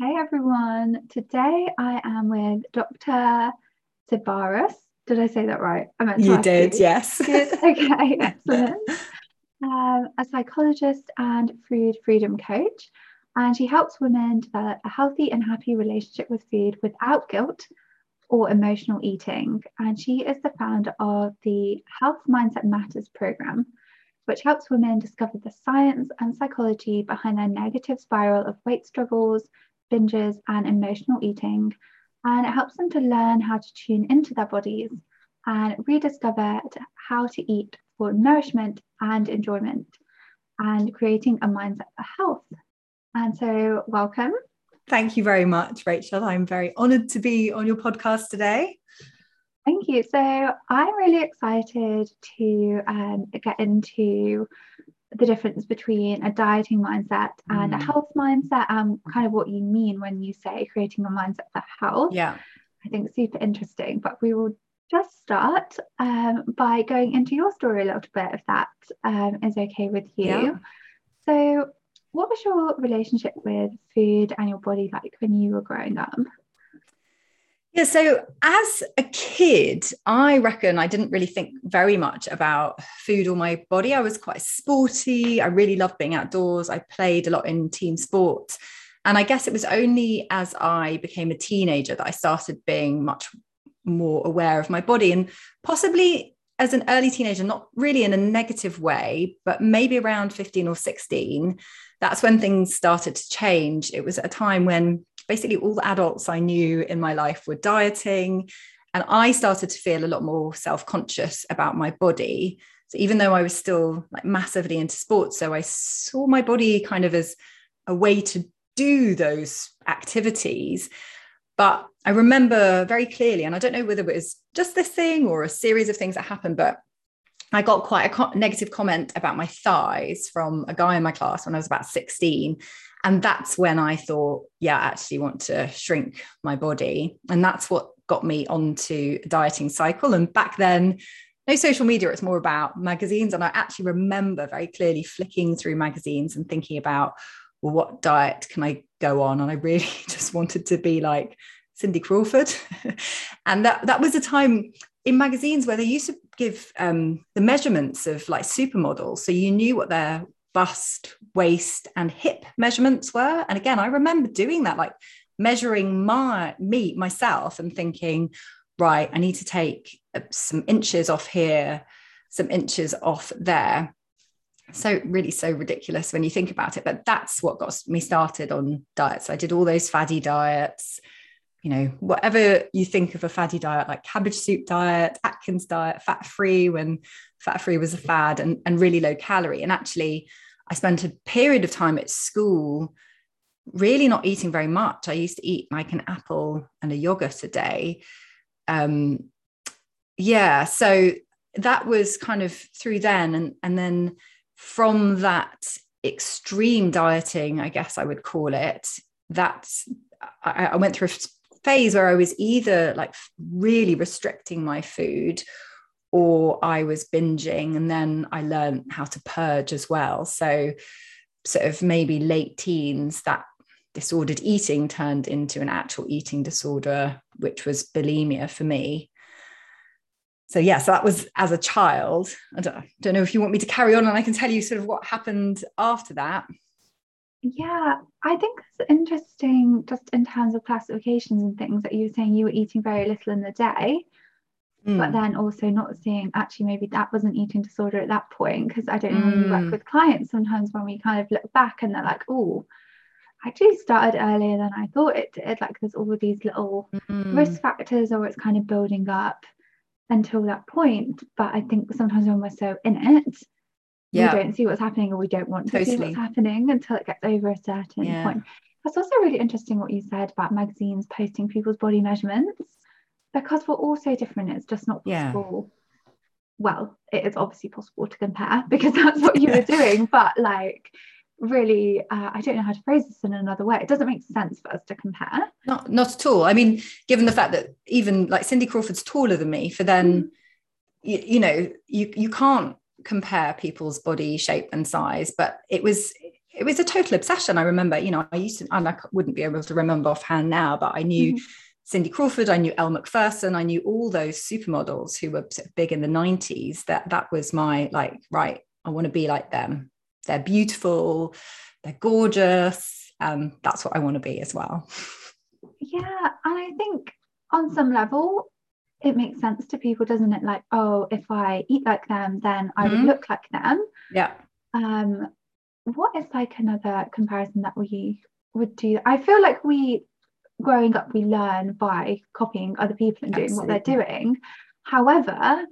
Hey everyone, today I am with Dr. Sibaris. Did I say that right? I meant you did, you. yes. Good. Okay, excellent. Um, a psychologist and food freedom coach, and she helps women develop a healthy and happy relationship with food without guilt or emotional eating. And she is the founder of the Health Mindset Matters program, which helps women discover the science and psychology behind their negative spiral of weight struggles, binges, and emotional eating. And it helps them to learn how to tune into their bodies and rediscover how to eat for nourishment and enjoyment and creating a mindset for health. And so, welcome. Thank you very much, Rachel. I'm very honoured to be on your podcast today. Thank you. So I'm really excited to um, get into the difference between a dieting mindset and mm. a health mindset and kind of what you mean when you say creating a mindset for health. Yeah. I think super interesting. But we will just start um, by going into your story a little bit, if that um, is okay with you. Yeah. So, what was your relationship with food and your body like when you were growing up? Yeah, so as a kid, I reckon I didn't really think very much about food or my body. I was quite sporty. I really loved being outdoors. I played a lot in team sports. And I guess it was only as I became a teenager that I started being much more aware of my body and possibly as an early teenager, not really in a negative way, but maybe around 15 or 16, that's when things started to change. It was a time when basically all the adults I knew in my life were dieting. And I started to feel a lot more self conscious about my body. So even though I was still like massively into sports, so I saw my body kind of as a way to do those activities. But I remember very clearly, and I don't know whether it was just this thing or a series of things that happened, but I got quite a negative comment about my thighs from a guy in my class when I was about 16 and that's when I thought, yeah, I actually want to shrink my body. And that's what got me onto dieting cycle. And back then, no social media, it's more about magazines. And I actually remember very clearly flicking through magazines and thinking about, well, what diet can I go on? And I really just wanted to be like Cindy Crawford. and that, that was a time in magazines where they used to give um, the measurements of like supermodels. So you knew what their bust, waist, and hip measurements were. And again, I remember doing that, like measuring my me myself and thinking, right, I need to take uh, some inches off here, some inches off there. So really so ridiculous when you think about it. But that's what got me started on diets. I did all those faddy diets, you know, whatever you think of a faddy diet, like cabbage soup diet, Atkins diet, fat free, when fat free was a fad and, and really low calorie. And actually, I spent a period of time at school really not eating very much. I used to eat like an apple and a yogurt a day. Um, yeah, so that was kind of through then. And, and then from that extreme dieting, I guess I would call it, that's I, I went through a phase where I was either like really restricting my food or I was binging and then I learned how to purge as well. So, sort of maybe late teens, that disordered eating turned into an actual eating disorder, which was bulimia for me. So, yeah, so that was as a child. I don't, don't know if you want me to carry on and I can tell you sort of what happened after that. Yeah, I think it's interesting just in terms of classifications and things that you were saying you were eating very little in the day mm. but then also not seeing actually maybe that wasn't eating disorder at that point because I don't know mm. when you work mm. with clients sometimes when we kind of look back and they're like oh I actually started earlier than I thought it did like there's all of these little mm. risk factors or it's kind of building up until that point but I think sometimes when we're so in it yeah. we don't see what's happening or we don't want to totally. see what's happening until it gets over a certain yeah. point that's also really interesting what you said about magazines posting people's body measurements because we're all so different, it's just not possible. Yeah. Well, it is obviously possible to compare because that's what you were doing, but like really uh, i don't know how to phrase this in another way it doesn't make sense for us to compare not not at all i mean given the fact that even like cindy crawford's taller than me for then mm. you, you know you you can't compare people's body shape and size but it was it was a total obsession. I remember, you know, I used to, and I wouldn't be able to remember offhand now, but I knew mm-hmm. Cindy Crawford, I knew Elle Macpherson, I knew all those supermodels who were big in the 90s. That that was my like, right, I want to be like them. They're beautiful, they're gorgeous, and that's what I want to be as well. Yeah, and I think on some level, it makes sense to people, doesn't it? Like, oh, if I eat like them, then I mm-hmm. would look like them. Yeah. Um, what is like another comparison that we would do? I feel like we, growing up, we learn by copying other people and doing Absolutely. what they're doing. However,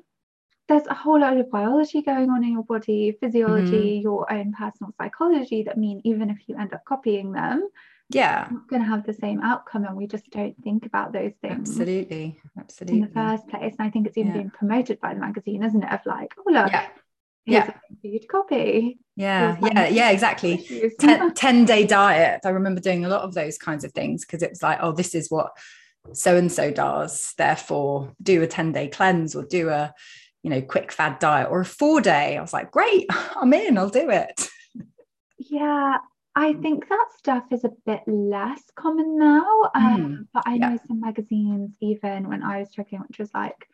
there's a whole lot of biology going on in your body, physiology, mm-hmm. your own personal psychology that mean even if you end up copying them, yeah going to have the same outcome and we just don't think about those things absolutely absolutely in the first place and i think it's even yeah. being promoted by the magazine isn't it of like oh look yeah yeah. For you to copy. Yeah yeah yeah exactly. ten, 10 day diet. I remember doing a lot of those kinds of things because it was like oh this is what so and so does therefore do a 10 day cleanse or do a you know quick fad diet or a four day. I was like great i'm in i'll do it. Yeah I think that stuff is a bit less common now. Um, mm, but I yeah. know some magazines, even when I was struggling, which was like,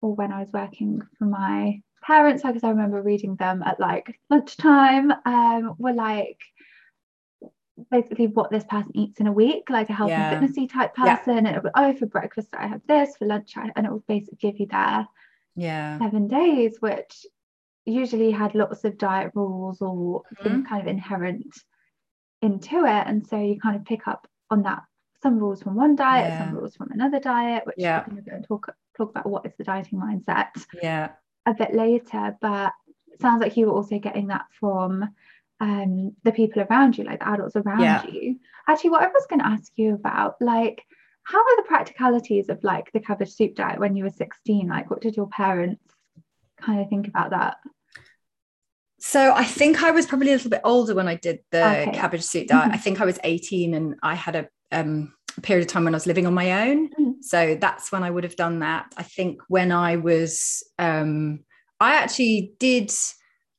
or when I was working for my parents, because I remember reading them at like lunchtime, um, were like basically what this person eats in a week, like a health yeah. and fitnessy type person. Yeah. And it would, oh, for breakfast I have this, for lunch I, and it would basically give you their yeah seven days, which usually had lots of diet rules or mm-hmm. kind of inherent into it and so you kind of pick up on that some rules from one diet yeah. some rules from another diet which yeah. we're going to go and talk talk about what is the dieting mindset yeah a bit later but sounds like you were also getting that from um, the people around you like the adults around yeah. you actually what i was going to ask you about like how are the practicalities of like the cabbage soup diet when you were 16 like what did your parents kind of think about that so I think I was probably a little bit older when I did the okay. cabbage soup diet. Mm-hmm. I think I was 18 and I had a, um, a, period of time when I was living on my own. Mm-hmm. So that's when I would have done that. I think when I was, um, I actually did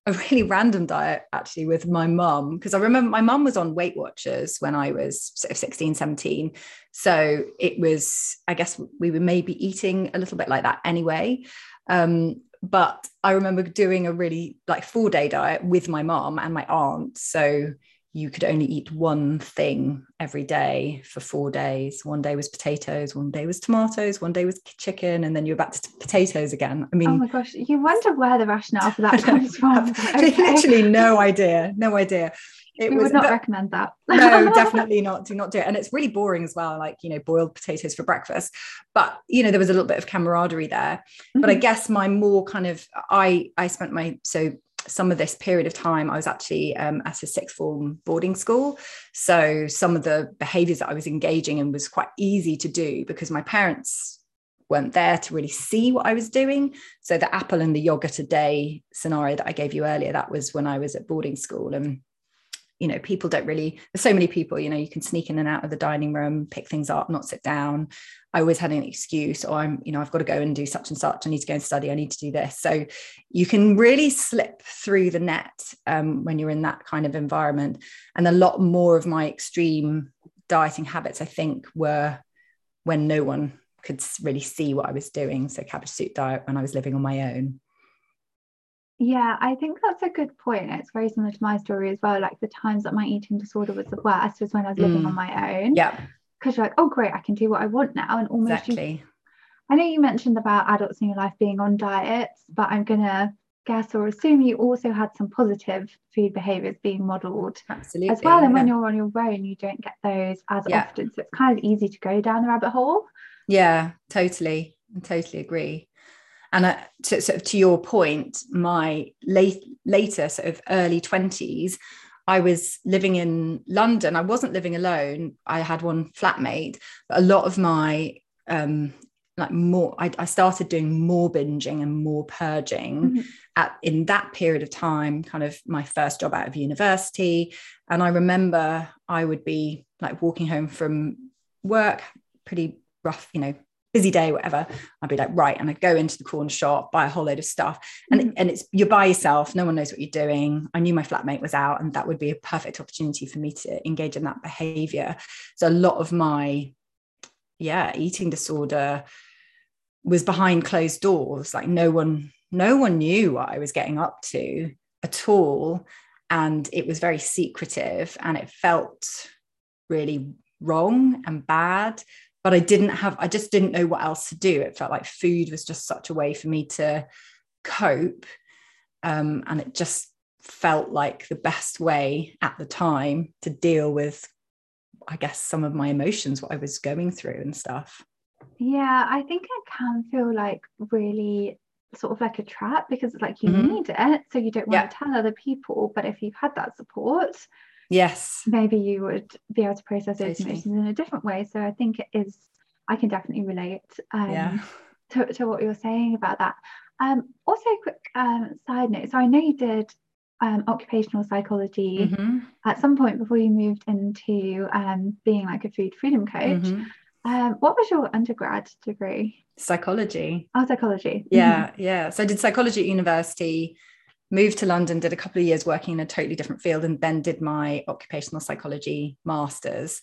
a really random diet actually with my mum because I remember my mum was on Weight Watchers when I was sort of 16, 17. So it was, I guess we were maybe eating a little bit like that anyway. Um, but I remember doing a really like four day diet with my mom and my aunt. So you could only eat one thing every day for four days. One day was potatoes, one day was tomatoes, one day was chicken, and then you're back to potatoes again. I mean, oh my gosh, you wonder where the rationale for that comes from. Okay. Literally, no idea, no idea it we was, would not but, recommend that. no, definitely not. Do not do it. And it's really boring as well, like, you know, boiled potatoes for breakfast. But, you know, there was a little bit of camaraderie there. Mm-hmm. But I mm-hmm. guess my more kind of, I, I spent my, so some of this period of time, I was actually um, at a sixth form boarding school. So some of the behaviors that I was engaging in was quite easy to do because my parents weren't there to really see what I was doing. So the apple and the yogurt a day scenario that I gave you earlier, that was when I was at boarding school. And you know people don't really there's so many people you know you can sneak in and out of the dining room pick things up not sit down. I always had an excuse or i'm you know i've got to go and do such and such. I need to go and study. I need to do this. So you can really slip through the net um, when you're in that kind of environment. And a lot more of my extreme dieting habits i think were when no one could really see what i was doing. So cabbage soup diet when i was living on my own yeah, I think that's a good point. It's very similar to my story as well. Like the times that my eating disorder was the worst was when I was living mm. on my own. Yeah. Because you're like, oh great, I can do what I want now. And almost exactly. You, I know you mentioned about adults in your life being on diets, but I'm gonna guess or assume you also had some positive food behaviors being modeled Absolutely, as well. And yeah. when you're on your own, you don't get those as yeah. often. So it's kind of easy to go down the rabbit hole. Yeah, totally. I totally agree and uh, to, sort of to your point my late later sort of early 20s i was living in london. I wasn't living alone. I had one flatmate but a lot of my um like more I, I started doing more binging and more purging mm-hmm. at in that period of time kind of my first job out of university. And i remember i would be like walking home from work pretty rough you know busy day, whatever, I'd be like, right. And I'd go into the corner shop, buy a whole load of stuff. And, mm-hmm. and it's you're by yourself, no one knows what you're doing. I knew my flatmate was out, and that would be a perfect opportunity for me to engage in that behavior. So a lot of my yeah, eating disorder was behind closed doors. Like no one, no one knew what I was getting up to at all. And it was very secretive and it felt really wrong and bad but I didn't have, I just didn't know what else to do. It felt like food was just such a way for me to cope. Um, and it just felt like the best way at the time to deal with, I guess, some of my emotions, what I was going through and stuff. Yeah, I think it can feel like really sort of like a trap because it's like you mm-hmm. need it. So you don't want yeah. to tell other people. But if you've had that support, yes maybe you would be able to process those totally. emotions in a different way so i think it is i can definitely relate um, yeah. to, to what you're saying about that um, also a quick um, side note so i know you did um, occupational psychology mm-hmm. at some point before you moved into um, being like a food freedom coach mm-hmm. Um, what was your undergrad degree psychology oh psychology yeah mm-hmm. yeah so i did psychology at university moved to London, did a couple of years working in a totally different field, and then did my occupational psychology masters.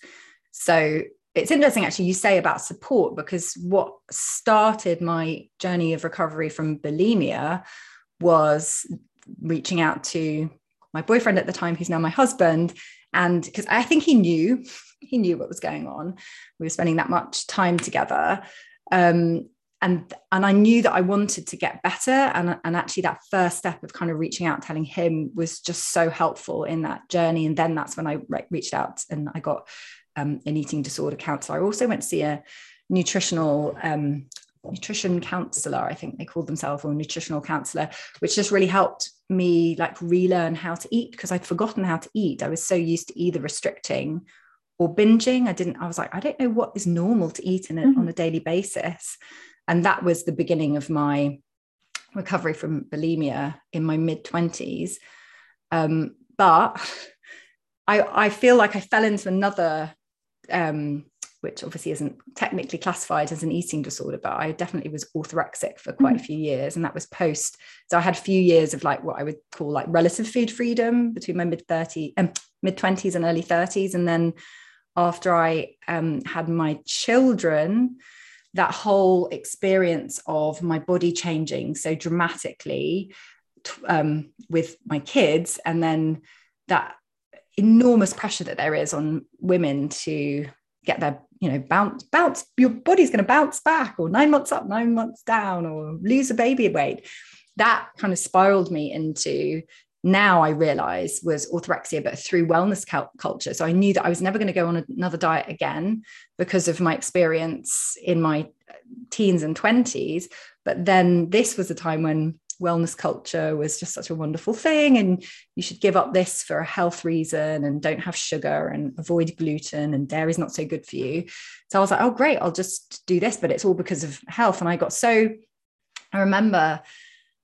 So it's interesting actually you say about support because what started my journey of recovery from bulimia was reaching out to my boyfriend at the time who's now my husband and because i think he knew he knew what was going on we were spending that much time together um, and and I knew that I wanted to get better. And and actually that first step of kind of reaching out telling him was just so helpful in that journey. And then that's when I re- reached out and I got um, an eating disorder counselor. I also went to see a nutritional um, nutrition counselor I think they called themselves or nutritional counselor which just really helped me like relearn how to eat because I'd forgotten how to eat. I was so used to either restricting or binging. I didn't I was like I don't know what is normal to eat in a, mm-hmm. on a daily basis and that was the beginning of my recovery from bulimia in my mid 20s. Um, but I, I feel like I fell into another, um, which obviously isn't technically classified as an eating disorder, but I definitely was orthorexic for quite mm. a few years. And that was post. So I had a few years of like what I would call like relative food freedom between my mid 30s, um, mid 20s and early 30s. And then after I um, had my children, that whole experience of my body changing so dramatically um, with my kids and then that enormous pressure that there is on women to get their you know bounce bounce your body's going to bounce back or nine months up nine months down or lose a baby weight. That kind of spiraled me into now I realize was orthorexia, but through wellness culture. So I knew that I was never going to go on another diet again because of my experience in my uh, teens and 20s. But then this was a time when wellness culture was just such a wonderful thing. And you should give up this for a health reason and don't have sugar and avoid gluten and dairy is not so good for you. So I was like, oh, great, I'll just do this. But it's all because of health. And I got so, I remember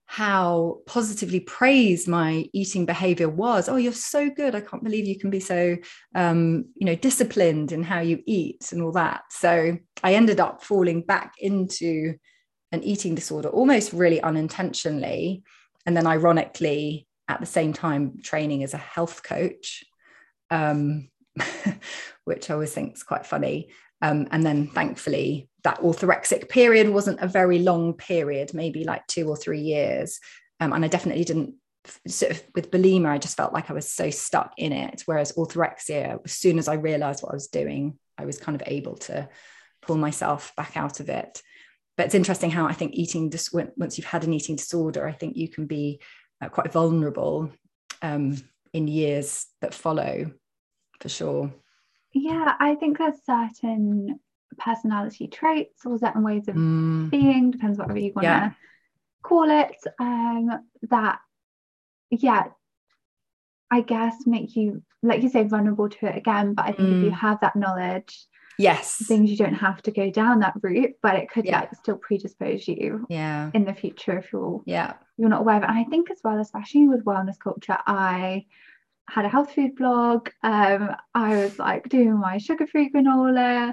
how positively praised my eating behavior was. Oh you're so good. I can't believe you can be so um, you know disciplined in how you eat and all that. So i ended up falling back into an eating disorder almost really unintentionally and then ironically at the same time training as a health coach. Um, which i always think is quite funny um, and then thankfully, that orthorexic period wasn't a very long period, maybe like two or three years. Um, and I definitely didn't sort of with bulimia, I just felt like I was so stuck in it. Whereas orthorexia, as soon as I realized what I was doing, I was kind of able to pull myself back out of it. But it's interesting how I think eating dis- once you've had an eating disorder, I think you can be uh, quite vulnerable um, in years that follow, for sure. Yeah, I think there's certain personality traits or certain ways of mm. being, depends whatever you want to yeah. call it, um, that, yeah, I guess make you, like you say, vulnerable to it again. But I think mm. if you mm. have that knowledge, yes, things you don't have to go down that route, but it could yeah. like still predispose you yeah in the future if you're yeah you're not aware of it. And I think as well, especially with wellness culture, I had a health food blog. Um, I was like doing my sugar free granola,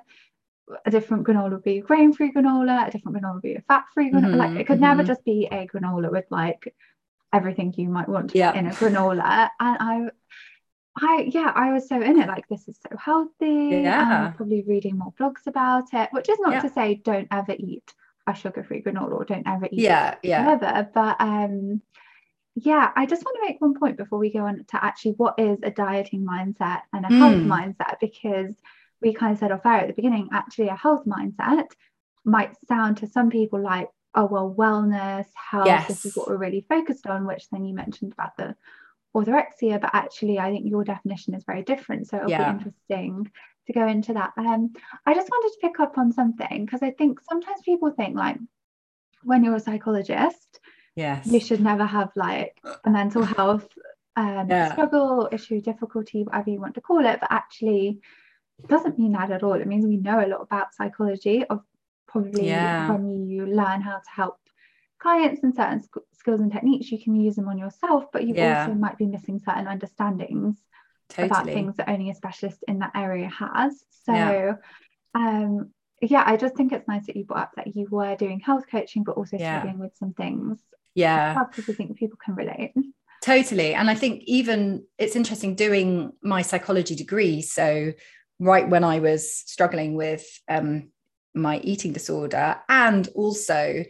a different granola would be a grain-free granola, a different granola would be a fat-free granola. Mm-hmm, like it could mm-hmm. never just be a granola with like everything you might want yeah. in a granola. And I I yeah, I was so in it, like this is so healthy. Yeah. Probably reading more blogs about it, which is not yeah. to say don't ever eat a sugar-free granola or don't ever eat yeah, yeah. Whatever. But um yeah, I just want to make one point before we go on to actually what is a dieting mindset and a mm. health mindset, because we kind of said off air at the beginning, actually a health mindset might sound to some people like, oh well, wellness, health, yes. this is what we're really focused on, which then you mentioned about the orthorexia, but actually I think your definition is very different. So it'll yeah. be interesting to go into that. Um, I just wanted to pick up on something because I think sometimes people think like when you're a psychologist, yes, you should never have like a mental health um, yeah. struggle, issue, difficulty, whatever you want to call it. But actually, it doesn't mean that at all. It means we know a lot about psychology of probably yeah. when you learn how to help clients and certain skills and techniques you can use them on yourself but you yeah. also might be missing certain understandings totally. about things that only a specialist in that area has so yeah. um yeah i just think it's nice that you brought up that you were doing health coaching but also yeah. struggling with some things yeah because i think people can relate totally and i think even it's interesting doing my psychology degree so right when i was struggling with um my eating disorder and also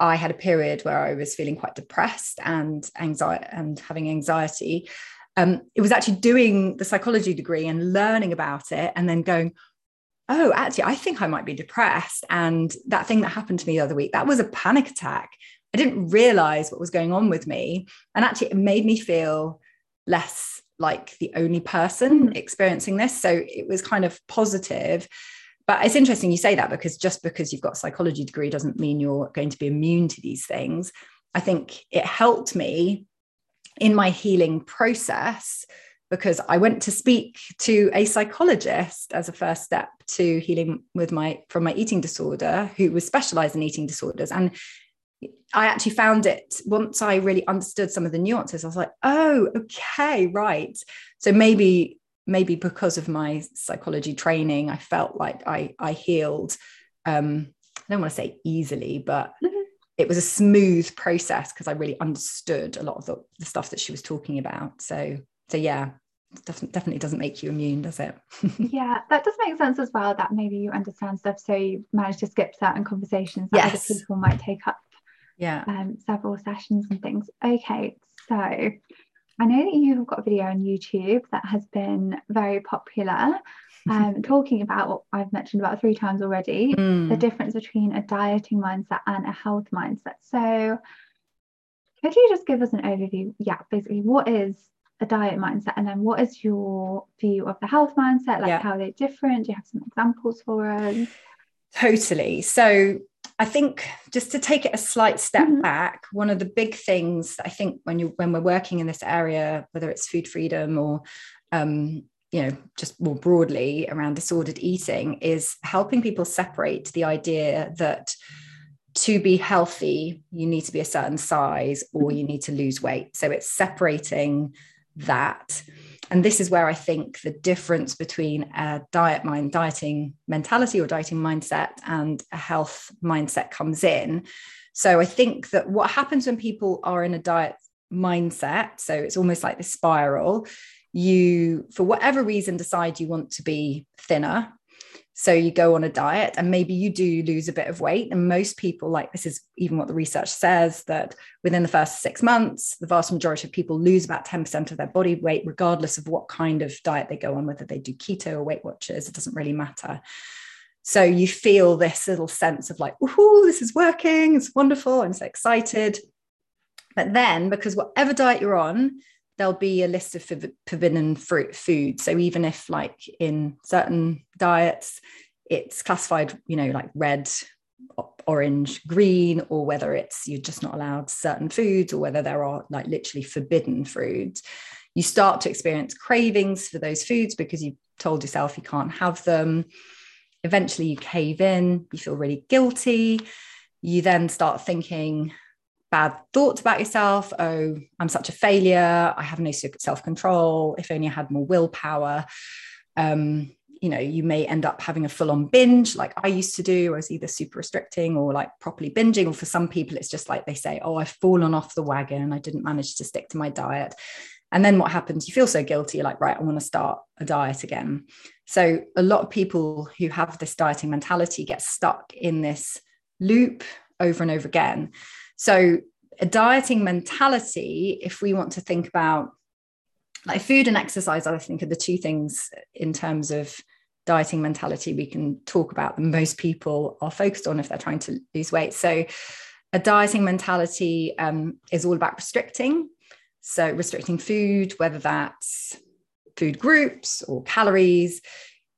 I had a period where I was feeling quite depressed and anxiety and having anxiety. Um, it was actually doing the psychology degree and learning about it and then going, oh, actually, I think I might be depressed. And that thing that happened to me the other week, that was a panic attack. I didn't realize what was going on with me. And actually, it made me feel less like the only person mm. experiencing this. So it was kind of positive but it's interesting you say that because just because you've got a psychology degree doesn't mean you're going to be immune to these things i think it helped me in my healing process because i went to speak to a psychologist as a first step to healing with my from my eating disorder who was specialized in eating disorders and I actually found it once I really understood some of the nuances. I was like, oh, okay, right. So maybe maybe because of my psychology training, I felt like I I healed. Um, I don't want to say easily, but mm-hmm. it was a smooth process because I really understood a lot of the, the, stuff that she was talking about. So so yeah, definitely definitely doesn't make you immune, does it? yeah, that does make sense as well. That maybe you understand stuff, so you manage to skip certain conversations that yes. other people might take up. Yeah, um, several sessions and things. Okay, so I know that you've got a video on YouTube that has been very popular, um, talking about what I've mentioned about three times already mm. the difference between a dieting mindset and a health mindset. So, could you just give us an overview? Yeah, basically, what is a diet mindset, and then what is your view of the health mindset? Like, yeah. how they're different? Do you have some examples for us? Totally. So, I think just to take it a slight step mm-hmm. back, one of the big things I think when you when we're working in this area, whether it's food freedom or um, you know just more broadly around disordered eating, is helping people separate the idea that to be healthy you need to be a certain size or you need to lose weight. So it's separating that and this is where I think the difference between a diet mind, dieting mentality or dieting mindset and a health mindset comes in. So I think that what happens when people are in a diet mindset, so it's almost like the spiral, you, for whatever reason, decide you want to be thinner so you go on a diet and maybe you do lose a bit of weight. And most people, like this is even what the research says, that within the first six months, the vast majority of people lose about 10% of their body weight, regardless of what kind of diet they go on, whether they do keto or Weight Watchers, it doesn't really matter. So you feel this little sense of like, oh, this is working, it's wonderful, I'm so excited. But then, because whatever diet you're on, there'll be a list of forbidden fruit food. So even if like in certain diets, it's classified, you know, like red, orange, green, or whether it's you're just not allowed certain foods, or whether there are like literally forbidden foods, you start to experience cravings for those foods because you've told yourself you can't have them. Eventually, you cave in, you feel really guilty. You then start thinking, bad thoughts about yourself. Oh, I'm such a failure. I have no self control. If only I had more willpower. Um, you know you may end up having a full-on binge like i used to do i was either super restricting or like properly binging or for some people it's just like they say oh i've fallen off the wagon i didn't manage to stick to my diet and then what happens you feel so guilty you're like right i want to start a diet again so a lot of people who have this dieting mentality get stuck in this loop over and over again so a dieting mentality if we want to think about like food and exercise i think are the two things in terms of dieting mentality we can talk about that most people are focused on if they're trying to lose weight. So a dieting mentality um, is all about restricting. So restricting food whether that's food groups or calories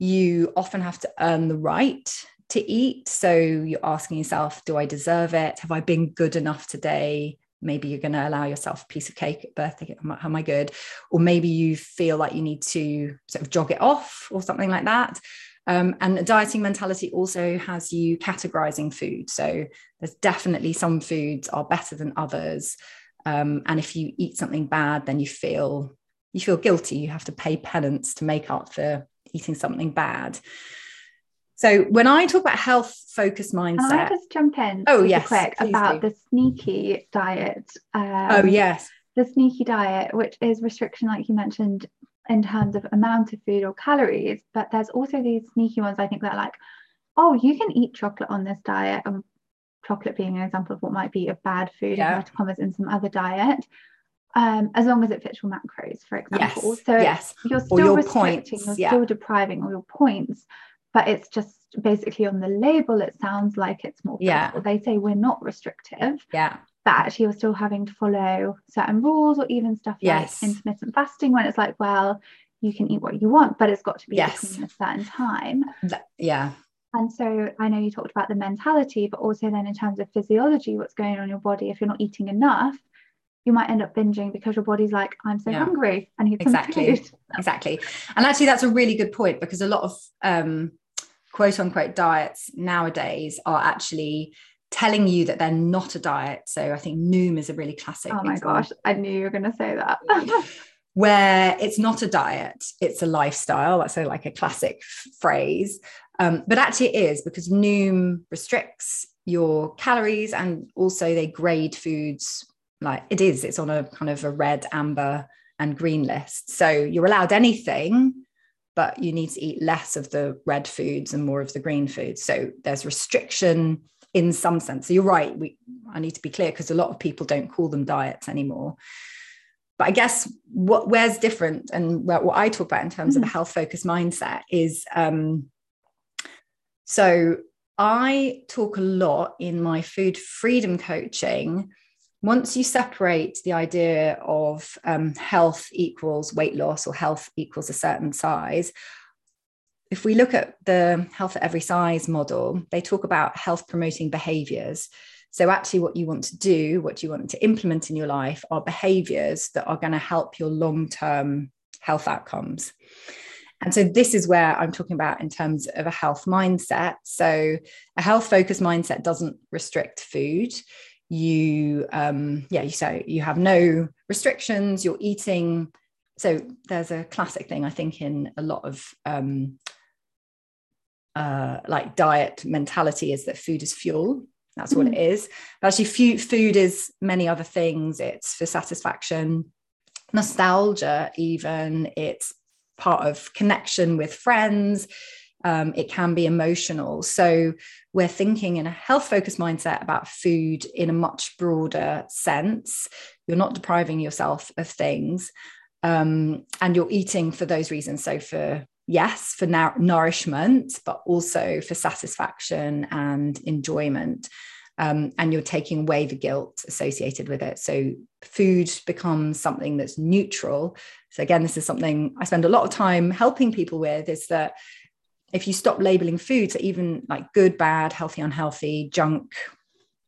you often have to earn the right to eat. So you're asking yourself do i deserve it? Have i been good enough today? Maybe you're going to allow yourself a piece of cake at birthday am I, good? Or maybe you feel like you need to sort of jog it off or something like that. Um, and a dieting mentality also has you categorizing food. So there's definitely some foods are better than others. Um, and if you eat something bad then you feel you feel guilty. You have to pay penance to make up for eating something bad so when I talk about health focused mindset, Can I just jump in? Oh yes, quick about do. the sneaky diet. Um, oh yes, the sneaky diet, which is restriction, like you mentioned, in terms of amount of food or calories. But there's also these sneaky ones. I think that like, oh, you can eat chocolate on this diet. Um, chocolate being an example of what might be a bad food yeah. in in some other diet. Um, as long as it fits your macros, for example. Yes, so yes. you're still your restricting, points, you're yeah. still depriving all your points but it's just basically on the label it sounds like it's more yeah they say we're not restrictive yeah but actually you're still having to follow certain rules or even stuff yes. like intermittent fasting when it's like well you can eat what you want but it's got to be yes. a certain time yeah and so I know you talked about the mentality, but also then in terms of physiology, what's going on in your body, if you're not eating enough, you might end up binging because your body's like, I'm so yeah. hungry. I need exactly. food. Exactly. And actually that's a really good point because a lot of um quote unquote diets nowadays are actually telling you that they're not a diet. So I think Noom is a really classic. Oh my example. gosh, I knew you were going to say that. where it's not a diet, it's a lifestyle. That's a, like a classic phrase. Um, but actually, it is because Noom restricts your calories and also they grade foods like it is, it's on a kind of a red, amber, and green list. So you're allowed anything but you need to eat less of the red foods and more of the green foods. So there's restriction in some sense. So you're right. We I need to be clear because a lot of people don't call them diets anymore. But I guess what where's different and what, what I talk about in terms mm-hmm. of a mm-hmm. health focused mindset is um, so I talk a lot in my food freedom coaching once you separate the idea of um, health equals weight loss or health equals a certain size, if we look at the health at every size model, they talk about health promoting behaviors. So, actually, what you want to do, what you want to implement in your life are behaviors that are going to help your long term health outcomes. And so, this is where I'm talking about in terms of a health mindset. So, a health focused mindset doesn't restrict food you um yeah so you have no restrictions you're eating. So there's a classic thing i think in a lot of um uh like diet mentality is that food is fuel. That's what mm. it is. But actually food is many other things. It's for satisfaction nostalgia even. It's part of connection with friends um, it can be emotional. So we're thinking in a health focused mindset about food in a much broader sense. You're not depriving yourself of things, um, and you're eating for those reasons. So for yes, for nourishment, but also for satisfaction and enjoyment. Um, and you're taking away the guilt associated with it. So food becomes something that's neutral. So again, this is something I spend a lot of time helping people with is that if you stop labeling foods, even like good, bad, healthy, unhealthy, junk,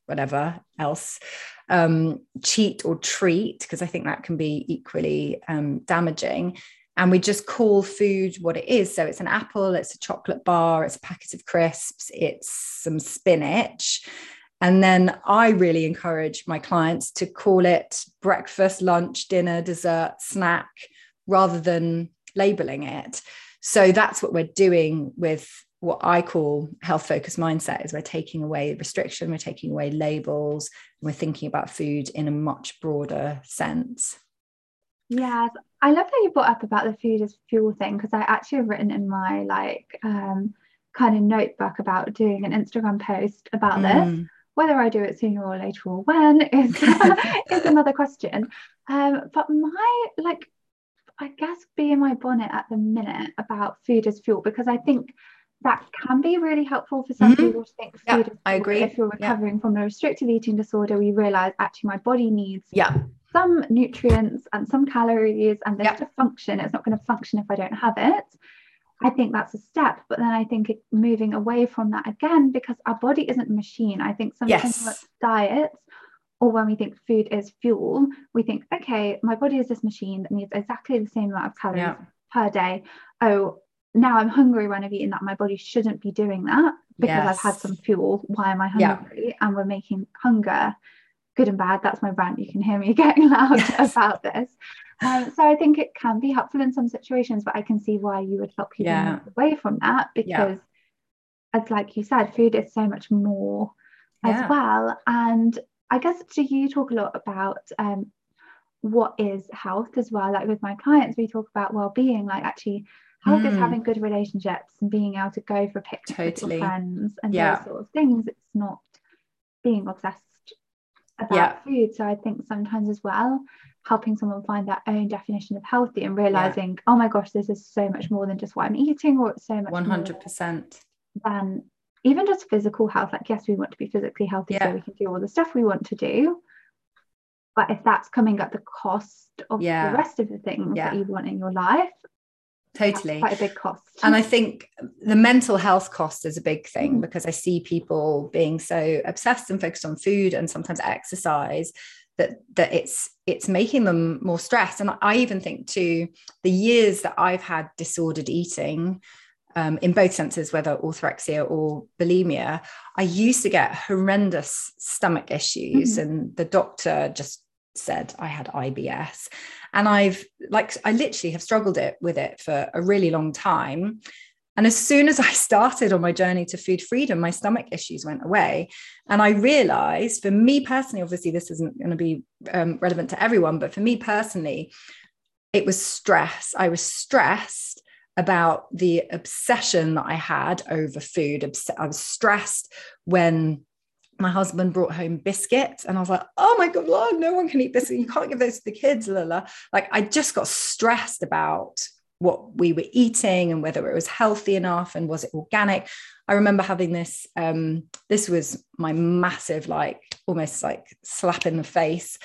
whatever else, um, cheat or treat, because I think that can be equally um, damaging. And we just call food what it is. So it's an apple, it's a chocolate bar, it's a packet of crisps, it's some spinach. And then I really encourage my clients to call it breakfast, lunch, dinner, dessert, snack, rather than labeling it. So that's what we're doing with what I call health focused mindset is we're taking away restriction, we're taking away labels, and we're thinking about food in a much broader sense. Yes, I love that you brought up about the food as fuel thing because I actually have written in my like um, kind of notebook about doing an Instagram post about mm. this. Whether I do it sooner or later or when is is another question. Um, but my like, I guess bee in my bonnet at the minute about food as fuel because I think that can be really helpful for some mm-hmm. people to think food yeah, I agree. If you're recovering yeah. from a restrictive eating disorder, we realize actually my body needs yeah. some nutrients and some calories and this yeah. to function. It's not going to function if I don't have it. I think that's a step, but then I think it, moving away from that again because our body isn't a machine. I think sometimes yes. diets or when we think food is fuel, we think, okay, my body is this machine that needs exactly the same amount of calories yeah. per day. Oh, now I'm hungry when I've eaten that. My body shouldn't be doing that because yes. I've had some fuel. Why am I hungry? Yeah. And we're making hunger good and bad. That's my rant. You can hear me getting loud yes. about this. Um, so I think it can be helpful in some situations, but I can see why you would help people yeah. move away from that because, yeah. as like you said, food is so much more as well. And I guess do you talk a lot about um, what is health as well? Like with my clients, we talk about well-being, like actually health mm. is having good relationships and being able to go for picnics totally. with your friends and yeah. those sort of things. It's not being obsessed about yeah. food. So I think sometimes as well, helping someone find their own definition of healthy and realizing, yeah. oh my gosh, this is so much more than just what I'm eating, or it's so much 100% than even just physical health. Like, yes, we want to be physically healthy yeah. so we can do all the stuff we want to do. But if that's coming at the cost of yeah. the rest of the things that you want in your life, totally quite a big cost and i think the mental health cost is a big thing mm. because i see people being so obsessed and focused on food and sometimes exercise that that it's it's making them more stressed and i even think too the years that i've had disordered eating um, in both senses, whether orthorexia or bulimia, I used to get horrendous stomach issues, mm-hmm. and the doctor just said I had IBS. And I've like, I literally have struggled it with it for a really long time. And as soon as I started on my journey to food freedom, my stomach issues went away. And I realized for me personally, obviously, this isn't going to be um, relevant to everyone, but for me personally, it was stress. I was stressed about the obsession that I had over food. I was stressed when my husband brought home biscuits and I was like, oh my God, Lord, no one can eat biscuits. You can't give those to the kids. Lala. Like I just got stressed about what we were eating and whether it was healthy enough and was it organic. I remember having this, um, this was my massive, like almost like slap in the face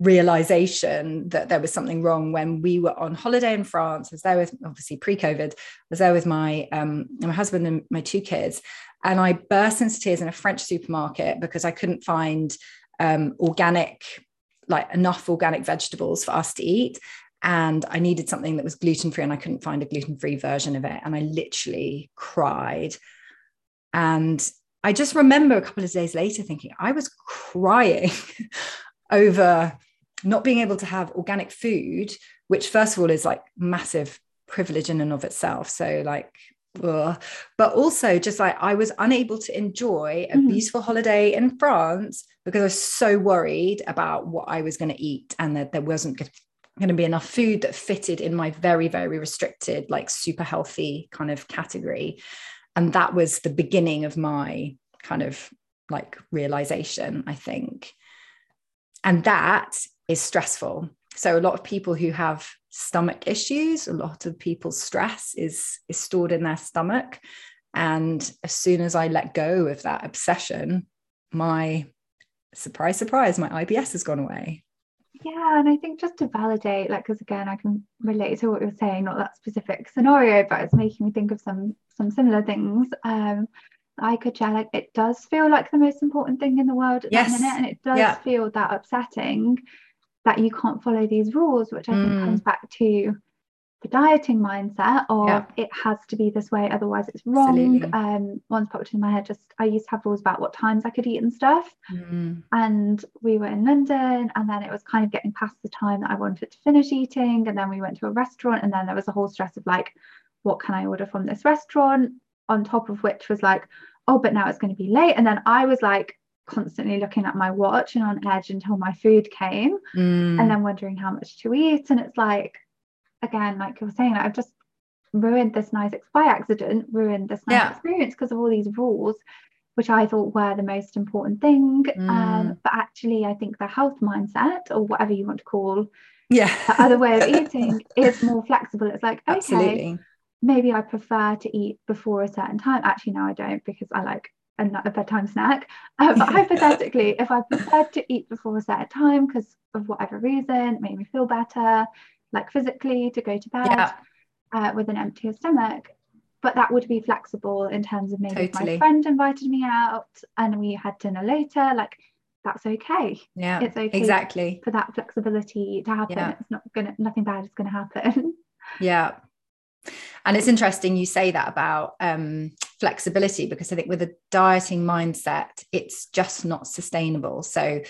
realization that there was something wrong when we were on holiday in France. I was there with obviously pre-COVID. I was there with my um, my husband and my two kids, and I burst into tears in a French supermarket because I couldn't find um, organic, like enough organic vegetables for us to eat. And I needed something that was gluten free, and I couldn't find a gluten free version of it. And I literally cried. And I just remember a couple of days later thinking, I was crying over not being able to have organic food, which, first of all, is like massive privilege in and of itself. So, like, ugh. but also just like I was unable to enjoy a mm. beautiful holiday in France because I was so worried about what I was going to eat and that there wasn't going to be enough food that fitted in my very, very restricted, like super healthy kind of category. And that was the beginning of my kind of like realization, I think. And that is stressful. So a lot of people who have stomach issues, a lot of people's stress is is stored in their stomach. And as soon as I let go of that obsession, my surprise, surprise, my IBS has gone away. Yeah, and I think just to validate, like, because again, I can relate to what you're saying, not that specific scenario, but it's making me think of some some similar things. Um, I could share, like, it does feel like the most important thing in the world at yes. that minute, and it does yeah. feel that upsetting that you can't follow these rules, which I think mm. comes back to the dieting mindset of yeah. it has to be this way, otherwise it's wrong. Um, once popped in my head, just I used to have rules about what times I could eat and stuff. Mm. And we were in London, and then it was kind of getting past the time that I wanted to finish eating. And then we went to a restaurant, and then there was a whole stress of like, what can I order from this restaurant? On top of which was like, oh, but now it's going to be late. And then I was like constantly looking at my watch and on edge until my food came Mm. and then wondering how much to eat. And it's like, again, like you were saying, I've just ruined this nice by accident, ruined this nice Yeah. experience because of all these rules, which I thought were the most important thing. Mm. Um, but actually, I think the health mindset or whatever you want to call yeah. the other way of eating is more flexible. It's like, okay, Absolutely. maybe I prefer to eat before a certain time. Actually, no, I don't because I like a, n- a bedtime snack. Uh, but hypothetically, if I preferred to eat before a certain time because of whatever reason, it made me feel better, like physically to go to bed Yeah. uh, with an emptier stomach. But that would be flexible in terms of maybe if my friend invited me out and we had dinner later, like that's okay. Yeah. It's okay Exactly. for that flexibility to happen. Yeah. It's not gonna nothing bad is gonna happen. Yeah. And it's interesting you say that about um, flexibility because I think with a dieting mindset, it's just not sustainable. So,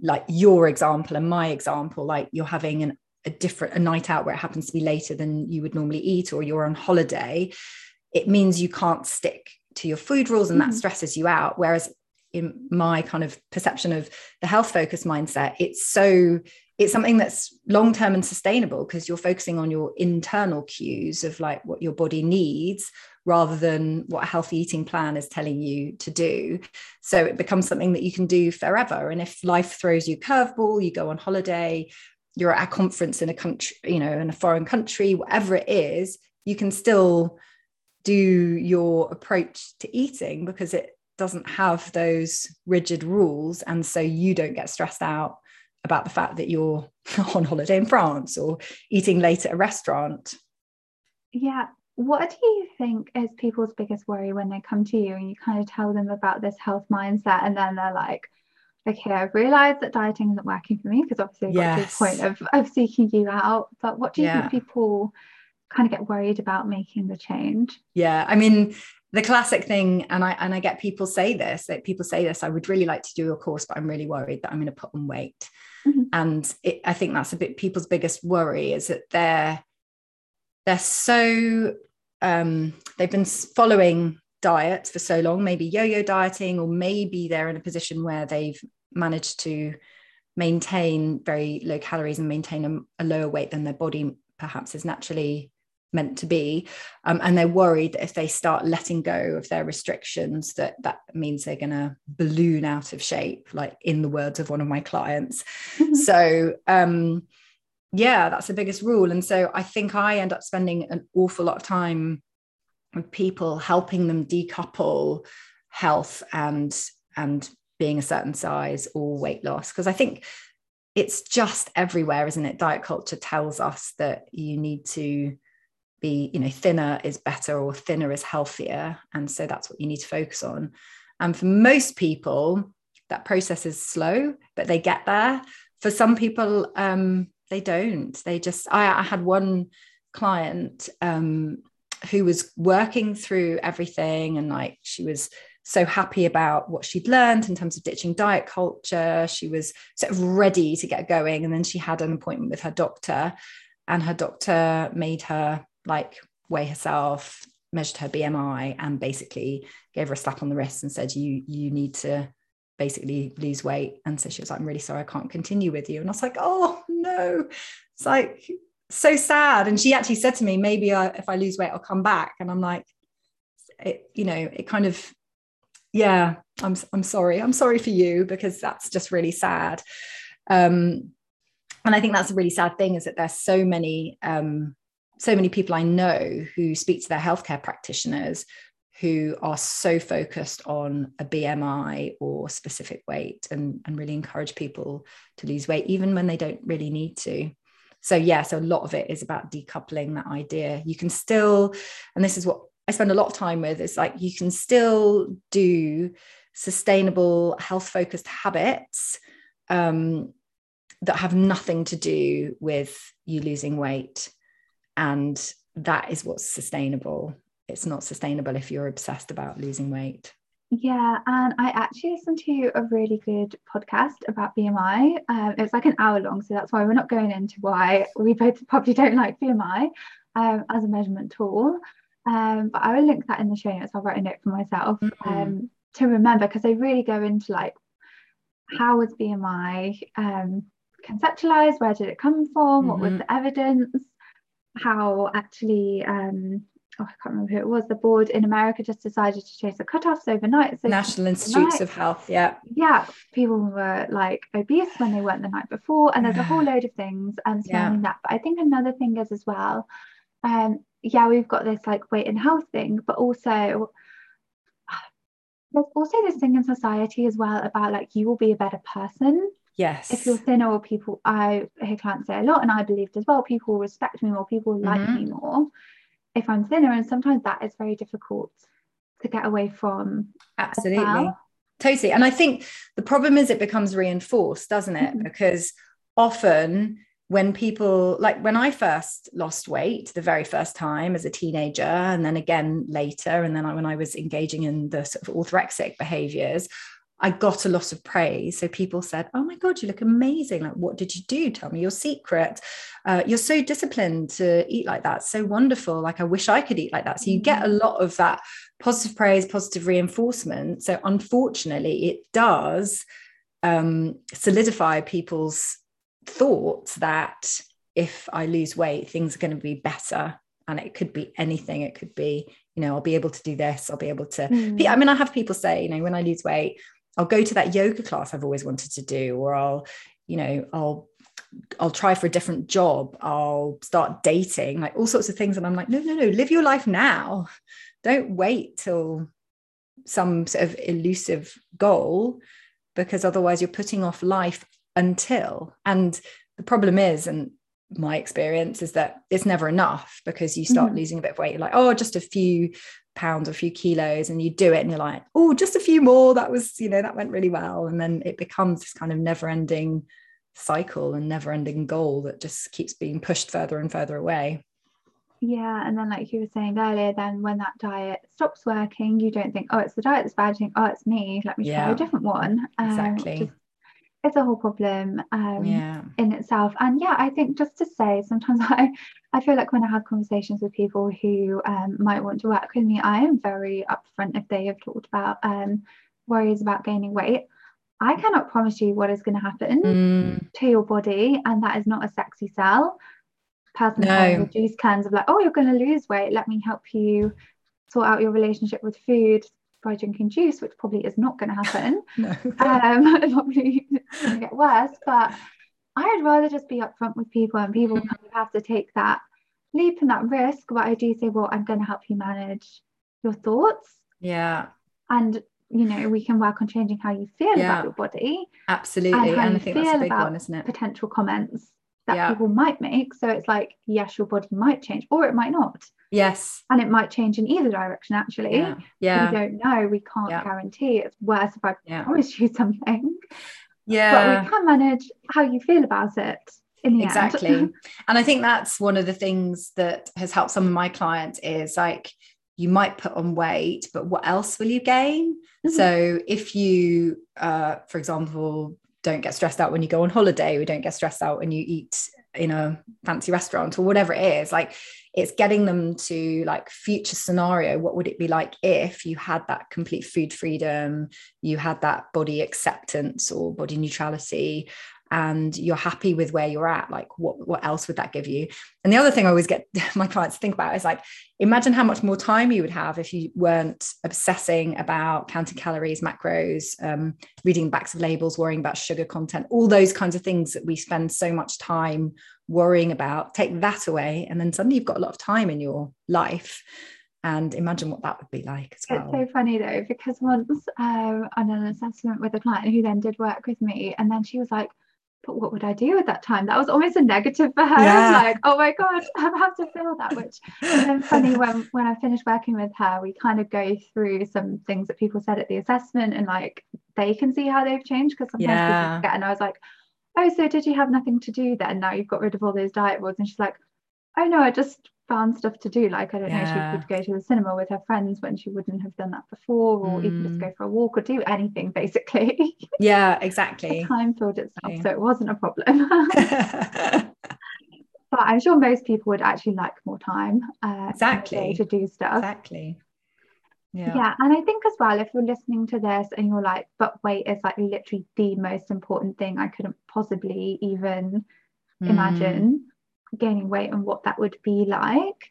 like your example and my example, like you're having an, a different a night out where it happens to be later than you would normally eat, or you're on holiday, it means you can't stick to your food rules and that Mhm. stresses you out. Whereas in my kind of perception of the health focused mindset, it's so it's something that's long term and sustainable because you're focusing on your internal cues of like what your body needs rather than what a healthy eating plan is telling you to do. So it becomes something that you can do forever. And if life throws you curveball you go on holiday you're at a conference in a country you know in a foreign country whatever it is you can still do your approach to eating because it doesn't have those rigid rules. And so you don't get stressed out about the fact that you're on holiday in France or eating late at a restaurant. Yeah. What do you think is people's biggest worry when they come to you and you kind of tell them about this health mindset and then they're like, okay, I've realized that dieting isn't working for me because obviously I got Yes. to the point of, of seeking you out. But what do you Yeah. think people kind of get worried about making the change? Yeah, I mean the classic thing, and I and I get people say this that people say this. I would really like to do your course, but I'm really worried that I'm going to put on weight. Mhm. And it, I think that's a bit people's biggest worry is that they're they're so um, they've been following diets for so long, maybe yo-yo dieting, or maybe they're in a position where they've managed to maintain very low calories and maintain a, a lower weight than their body perhaps is naturally meant to be um, and they're worried that if they start letting go of their restrictions that that means they're going to balloon out of shape like in the words of one of my clients. So um yeah that's the biggest rule. And so i think i end up spending an awful lot of time with people helping them decouple health and and being a certain size or weight loss because i think it's just everywhere isn't it? Diet culture tells us that you need to be you know thinner is better or thinner is healthier. And so that's what you need to focus on. And for most people that process is slow but they get there. For some people um they don't. They just i, I had one client um who was working through everything and like she was so happy about what she'd learned in terms of ditching diet culture. She was sort of ready to get going. And then she had an appointment with her doctor and her doctor made her like weigh herself measured her bmi and basically gave her a slap on the wrist and said you you need to basically lose weight. And so she was like i'm really sorry i can't continue with you. And i was like oh no. It's like so sad. And she actually said to me maybe I, if i lose weight i'll come back. And i'm like it you know it kind of yeah i'm i'm sorry. I'm sorry for you because that's just really sad. Um and i think that's a really sad thing is that there's so many um so many people i know who speak to their healthcare practitioners who are so focused on a bmi or specific weight and and really encourage people to lose weight even when they don't really need to. So yeah so a lot of it is about decoupling that idea. You can still and this is what i spend a lot of time with is like you can still do sustainable health focused habits um, that have nothing to do with you losing weight and that is what's sustainable it's not sustainable if you're obsessed about losing weight Yeah, and I actually listened to a really good podcast about BMI. Um, it's like an hour long, so that's why we're not going into why we both probably don't like BMI um, as a measurement tool. Um, but I will link that in the show notes. I'll write a note for myself mm-hmm. um, to remember because they really go into like how was BMI um, conceptualized? Where did it come from? Mm-hmm. What was mm-hmm. the evidence? How actually um, oh, I can't remember who it was, the board in America just decided to change the cutoffs overnight. So National Institutes of Health, yeah. Yeah, people were like obese when they weren't the night before, and there's a whole load of things um, surrounding yeah. that. But I think another thing is as well, um, yeah, we've got this like weight and health thing, but also there's also this thing in society as well about like you will be a better person Yes. If you're thinner or people, I hear clients say a lot, and I believed as well, people respect me more, people mm-hmm. like me more if I'm thinner. And sometimes that is very difficult to get away from. Absolutely. Well. Totally. And I think the problem is it becomes reinforced, doesn't it? Mm-hmm. Because often when people like when I first lost weight the very first time as a teenager, and then again later, and then I, when I was engaging in the sort of orthorexic behaviors, I got a lot of praise. So people said, Oh my God, you look amazing. Like, what did you do? Tell me your secret. Uh, you're so disciplined to eat like that. So wonderful. Like, I wish I could eat like that. So you get a mm-hmm. lot of that positive praise, positive reinforcement. So unfortunately, it does um, solidify people's thoughts that if I lose weight, things are going to be better. And it could be anything. It could be, you know, I'll be able to do this. I'll be able to. Mm. I mean, I have people say, you know, when I lose weight, I'll go to that yoga class I've always wanted to do, or I'll, you know, I'll I'll try for a different job. I'll start dating, like all sorts of things. And I'm like, no, no, no, live your life now. Don't wait till some sort of elusive goal, because otherwise you're putting off life until. And the problem is, and my experience is that it's never enough because you start mm. losing a bit of weight. You're like, oh, just a few pounds or a few kilos and you do it and you're like oh just a few more. That was you know that went really well. And then it becomes this kind of never ending cycle and never ending goal that just keeps being pushed further and further away. Yeah and then like you were saying earlier then when that diet stops working you don't think oh it's the diet that's bad. You think oh it's me. Let me try a different one. Um, exactly it's a whole problem um, yeah. in itself. And yeah, I think just to say, sometimes I, I feel like when I have conversations with people who um, might want to work with me, I am very upfront if they have talked about um, worries about gaining weight. I cannot promise you what is going to happen mm. to your body, and that is not a sexy sell. Person no. reduce cleanse of like, oh, you're going to lose weight. Let me help you sort out your relationship with food by drinking juice, which probably is not going to happen. no. um, probably going to get worse. But I'd rather just be upfront with people, and people kind of have to take that leap and that risk. But I do say, well, I'm going to help you manage your thoughts. Yeah. And you know, we can work on changing how you feel yeah. about your body. Absolutely. And, and I think that's a big one, isn't it? Potential comments that yeah. people might make. So it's like, yes, your body might change, or it might not. Yes. And it might change in either direction, actually. Yeah. yeah. We don't know. We can't yeah. guarantee. It's worse if I yeah. promise you something. Yeah. But we can manage how you feel about it. exactly. and I think that's one of the things that has helped some of my clients is like you might put on weight, but what else will you gain? Mm-hmm. So if you, uh, for example, don't get stressed out when you go on holiday, we don't get stressed out when you eat in a fancy restaurant or whatever it is, like it's getting them to like future scenario what would it be like if you had that complete food freedom you had that body acceptance or body neutrality and you're happy with where you're at? Like what what else would that give you? And the other thing i always get my clients to think about is like imagine how much more time you would have if you weren't obsessing about counting calories macros um, reading backs of labels worrying about sugar content all those kinds of things that we spend so much time worrying about take that away and then suddenly you've got a lot of time in your life and imagine what that would be like as well. It's so funny though, because once um, on an assessment with a client who then did work with me, and then she was like, but what would I do at that time? That was almost a negative for her. Yeah. Like, oh my God, I have to feel that. Which and then funny when when I finished working with her, we kind of go through some things that people said at the assessment and like they can see how they've changed because sometimes yeah. people forget. And I was like, oh, so did you have nothing to do then? Now you've got rid of all those diet boards. And she's like, oh no, I just found stuff to do. Like, I don't yeah. know, she could go to the cinema with her friends when she wouldn't have done that before, or mm. even just go mm. for a walk or do anything basically. Yeah, exactly. time filled itself, so it wasn't a problem. but I'm sure most people would actually like more time uh, exactly to do stuff. Exactly. Yeah. yeah. And I think as well, if you're listening to this and you're like, but weight is like literally the most important thing, I couldn't possibly even mm. imagine gaining weight and what that would be like.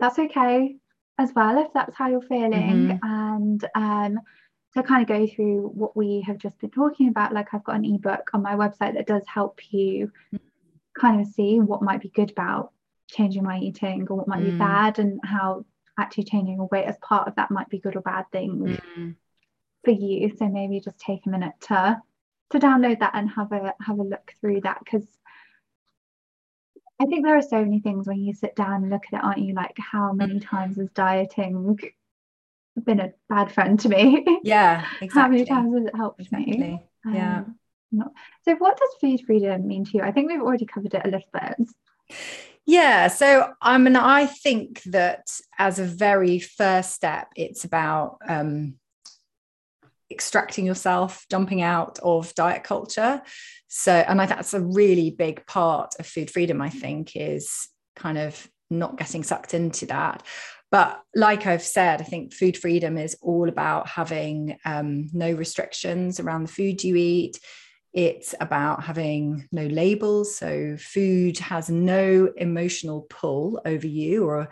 That's okay as well if that's how you're feeling. Mm-hmm. And um, to kind of go through what we have just been talking about, like I've got an ebook on my website that does help you kind of see what might be good about changing my eating or what might mm. be bad and how actually changing your weight as part of that might be good or bad things mm. for you so maybe just take a minute to to download that and have a have a look through that because I think there are so many things when you sit down and look at it, aren't you? Like how many mm. times has dieting been a bad friend to me? Yeah, exactly. how many times has it helped exactly. me? Yeah. Um, not, so what does food freedom mean to you? I think we've already covered it a little bit. Yeah, so I mean, I think that as a very first step, it's about um, extracting yourself, jumping out of diet culture. So, and I that's a really big part of food freedom. I think is kind of not getting sucked into that. But like I've said, I think food freedom is all about having um, no restrictions around the food you eat it's about having no labels. So food has no emotional pull over you, or,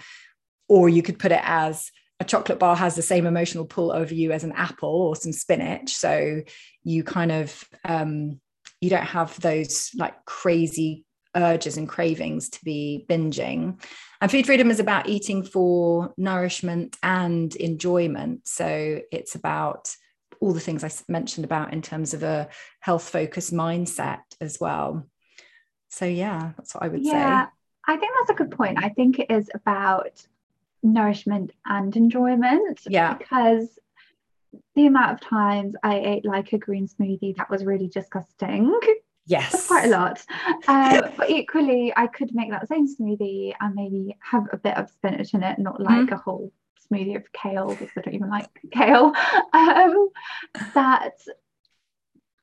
or you could put it as a chocolate bar has the same emotional pull over you as an apple or some spinach. So you kind of um, you don't have those like crazy urges and cravings to be binging. And food freedom is about eating for nourishment and enjoyment. So it's about all the things I mentioned about in terms of a health focused mindset as well. So, yeah, that's what I would yeah, say. I think that's a good point. I think it is about nourishment and enjoyment. Yeah. Because the amount of times I ate like a green smoothie that was really disgusting. Yes. That's quite a lot. Um, but equally, I could make that same smoothie and maybe have a bit of spinach in it, not like mm-hmm. a whole smoothie of kale because I don't even like kale. Um, that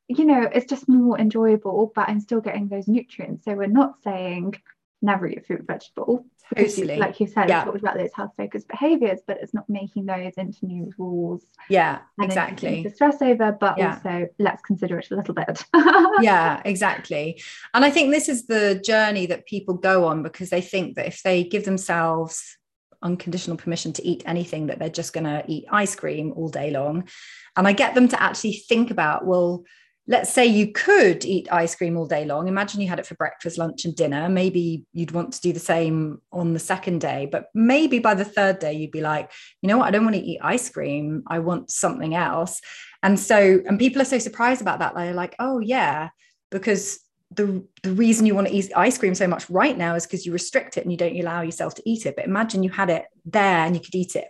you know it's just more enjoyable, but I'm still getting those nutrients. So we're not saying never eat a fruit or vegetable because totally. you, like you said yeah. talked about those health focused behaviors but it's not making those into new rules yeah exactly to stress over but yeah. also let's consider it a little bit yeah exactly and i think this is the journey that people go on because they think that if they give themselves unconditional permission to eat anything that they're just going to eat ice cream all day long. And i get them to actually think about well let's say you could eat ice cream all day long. Imagine you had it for breakfast lunch and dinner. Maybe you'd want to do the same on the second day. But maybe by the third day you'd be like you know what? I don't want to eat ice cream. I want something else. And so and people are so surprised about that. They're like oh yeah. Because the, the reason you want to eat ice cream so much right now is because you restrict it and you don't allow yourself to eat it. But imagine you had it there and you could eat it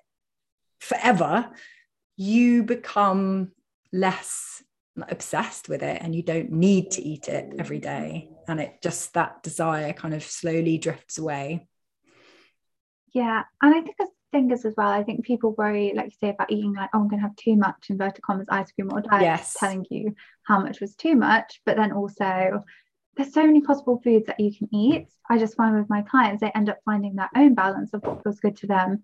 forever. You become less obsessed with it and you don't need to eat it every day. And it just that desire kind of slowly drifts away. Yeah. And I think the thing is as well, I think people worry, like you say, about eating like, oh, I'm gonna have too much inverted commas ice cream or diet yes. telling you how much was too much. But then also there's so many possible foods that you can eat. I just find with my clients, they end up finding their own balance of what feels good to them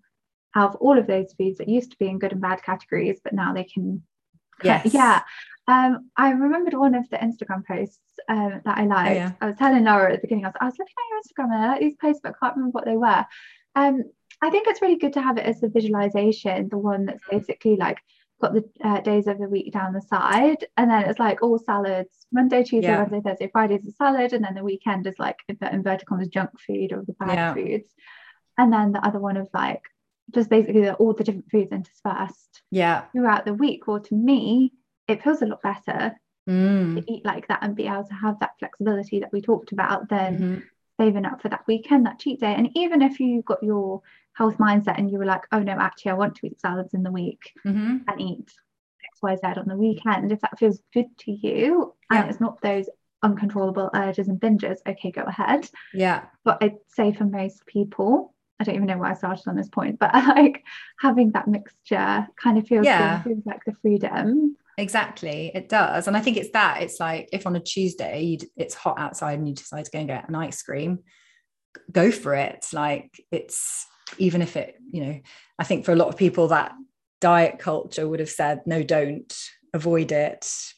out of all of those foods that used to be in good and bad categories, but now they can. Yes. Yeah. Um, I remembered one of the Instagram posts um, that I liked. Oh, yeah. I was telling Laura at the beginning, I was, I was looking at your Instagram and I like these posts, but I can't remember what they were. Um, I think it's really good to have it as a visualization, the one that's basically like got the uh, days of the week down the side and then it's like all salads monday tuesday yeah. wednesday thursday friday is a salad and then the weekend is like inverted commas junk food or the bad yeah. foods and then the other one of like just basically all the different foods interspersed yeah throughout the week or to me it feels a lot better mm. to eat like that and be able to have that flexibility that we talked about than mm-hmm. saving up for that weekend that cheat day and even if you got your health mindset and you were like, oh no, actually, I want to eat salads in the week mm-hmm. and eat XYZ on the weekend, if that feels good to you yeah. and it's not those uncontrollable urges and binges, okay, go ahead. Yeah. But I'd say for most people, I don't even know why I started on this point, but like having that mixture kind of feels yeah. good, feels like the freedom. Exactly, it does. And I think it's that. It's like if on a Tuesday it's hot outside and you decide to go and get an ice cream, go for it like it's even if it you know i think for a lot of people that diet culture would have said no don't avoid it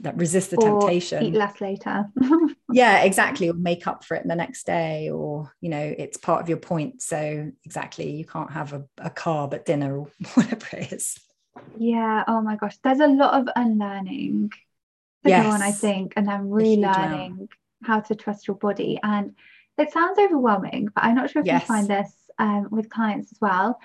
that resist the or temptation eat less later yeah exactly or make up for it the next day or you know it's part of your point so exactly you can't have a, a carb at dinner or whatever it is yeah oh my gosh there's a lot of unlearning to yes. go on i think and then relearning how to trust your body and it sounds overwhelming but i'm not sure if yes. you find this um, with clients as well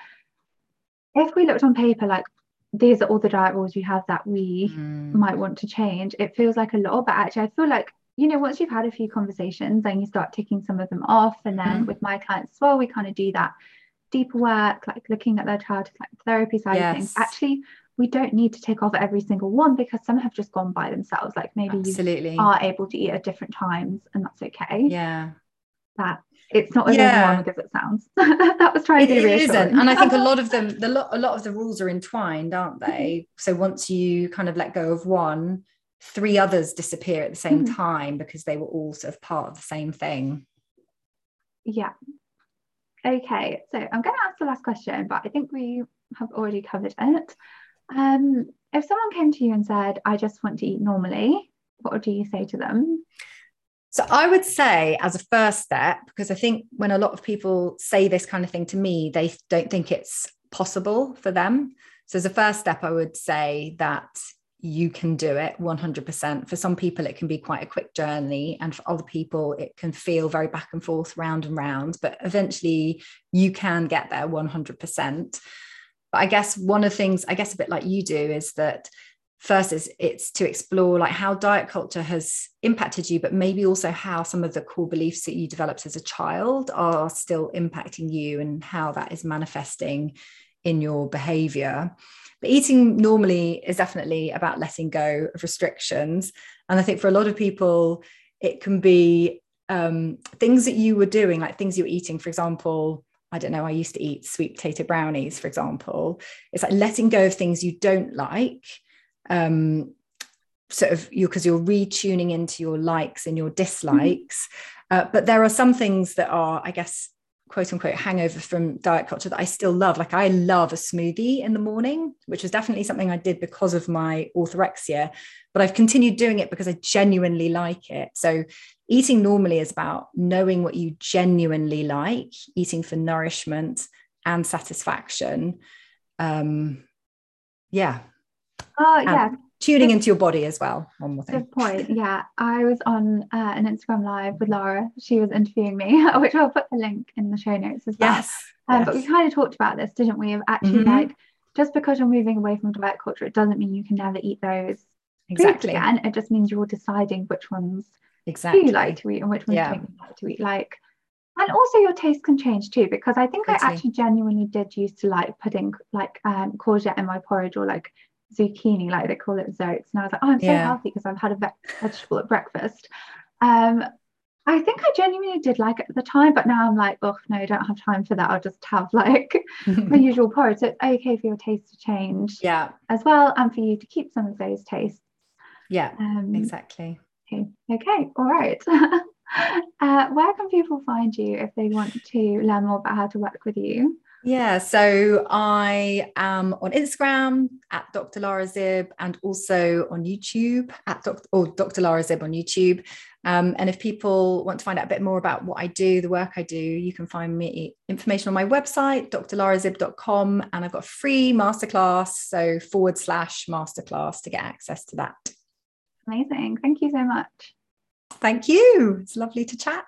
if we looked on paper like these are all the diet rules you have that we mm. might want to change it feels like a lot but actually i feel like you know once you've had a few conversations and you start ticking some of them off and then mm. with my clients as well we kind of do that deeper work like looking at their childhood like therapy side yes. of things actually we don't need to take off every single one because some have just gone by themselves like maybe Absolutely. you are able to eat at different times and that's okay yeah that it's not as yeah. overwhelming as it sounds. that was trying to be it isn't. And I think a lot of them, the lo- a lot of the rules are entwined, aren't they? So once you kind of let go of one, three others disappear at the same mm. time because they were all sort of part of the same thing. Yeah. Okay, so I'm going to ask the last question, but I think we have already covered it. Um, if someone came to you and said, "I just want to eat normally," what do you say to them? So I would say, as a first step, because I think when a lot of people say this kind of thing to me, they don't think it's possible for them. So, as a first step, I would say that you can do it 100%. For some people, it can be quite a quick journey, and for other people, it can feel very back and forth, round and round. But eventually, you can get there 100%. But I guess one of the things, I guess a bit like you do, is that first is it's to explore like how diet culture has impacted you but maybe also how some of the core beliefs that you developed as a child are still impacting you and how that is manifesting in your behavior. But eating normally is definitely about letting go of restrictions. And i think for a lot of people it can be um, things that you were doing like things you were eating. For example I don't know, I used to eat sweet potato brownies, for example. It's like letting go of things you don't like um, sort of you because you're retuning into your likes and your dislikes. Mm-hmm. Uh, but there are some things that are, I guess, quote unquote hangover from diet culture that I still love. Like I love a smoothie in the morning, which is definitely something I did because of my orthorexia, but I've continued doing it because I genuinely like it. So eating normally is about knowing what you genuinely like, eating for nourishment and satisfaction. Um, yeah, Oh, yeah. Tuning into your body as well. One more thing. Good point. Yeah. I was on uh, an Instagram live with Laura. She was interviewing me, which I'll put the link in the show notes as well. Yes. Um, yes. But we kind of talked about this, didn't we? Of actually mm-hmm. like, just because you're moving away from diet culture, it doesn't mean you can never eat those exactly. again. It just means you're deciding which ones exactly. you like to eat and which ones yeah. you like to eat. Like, and also your taste can change too because i think totally. i actually genuinely did used to like putting like um courgette in my porridge or like zucchini, like they call it zoats. And I was like, oh, I'm so yeah. healthy because I've had a vegetable at breakfast. Um, I think I genuinely did like it at the time, but now I'm like, oh no, I don't have time for that. I'll just have like my usual porridge. So it's okay for your taste to change, yeah, as well, and for you to keep some of those tastes. Yeah, um, exactly. Okay, okay, all right. uh, where can people find you if they want to learn more about how to work with you? Yeah, so I am on Instagram at Dr. Lara Zib and also on YouTube at Dr. or Dr. Lara Zib on YouTube. Um, and if people want to find out a bit more about what I do, the work I do, you can find me information on my website, drlarazib.com. And I've got a free masterclass, so forward slash masterclass to get access to that. Amazing. Thank you so much. Thank you. It's lovely to chat.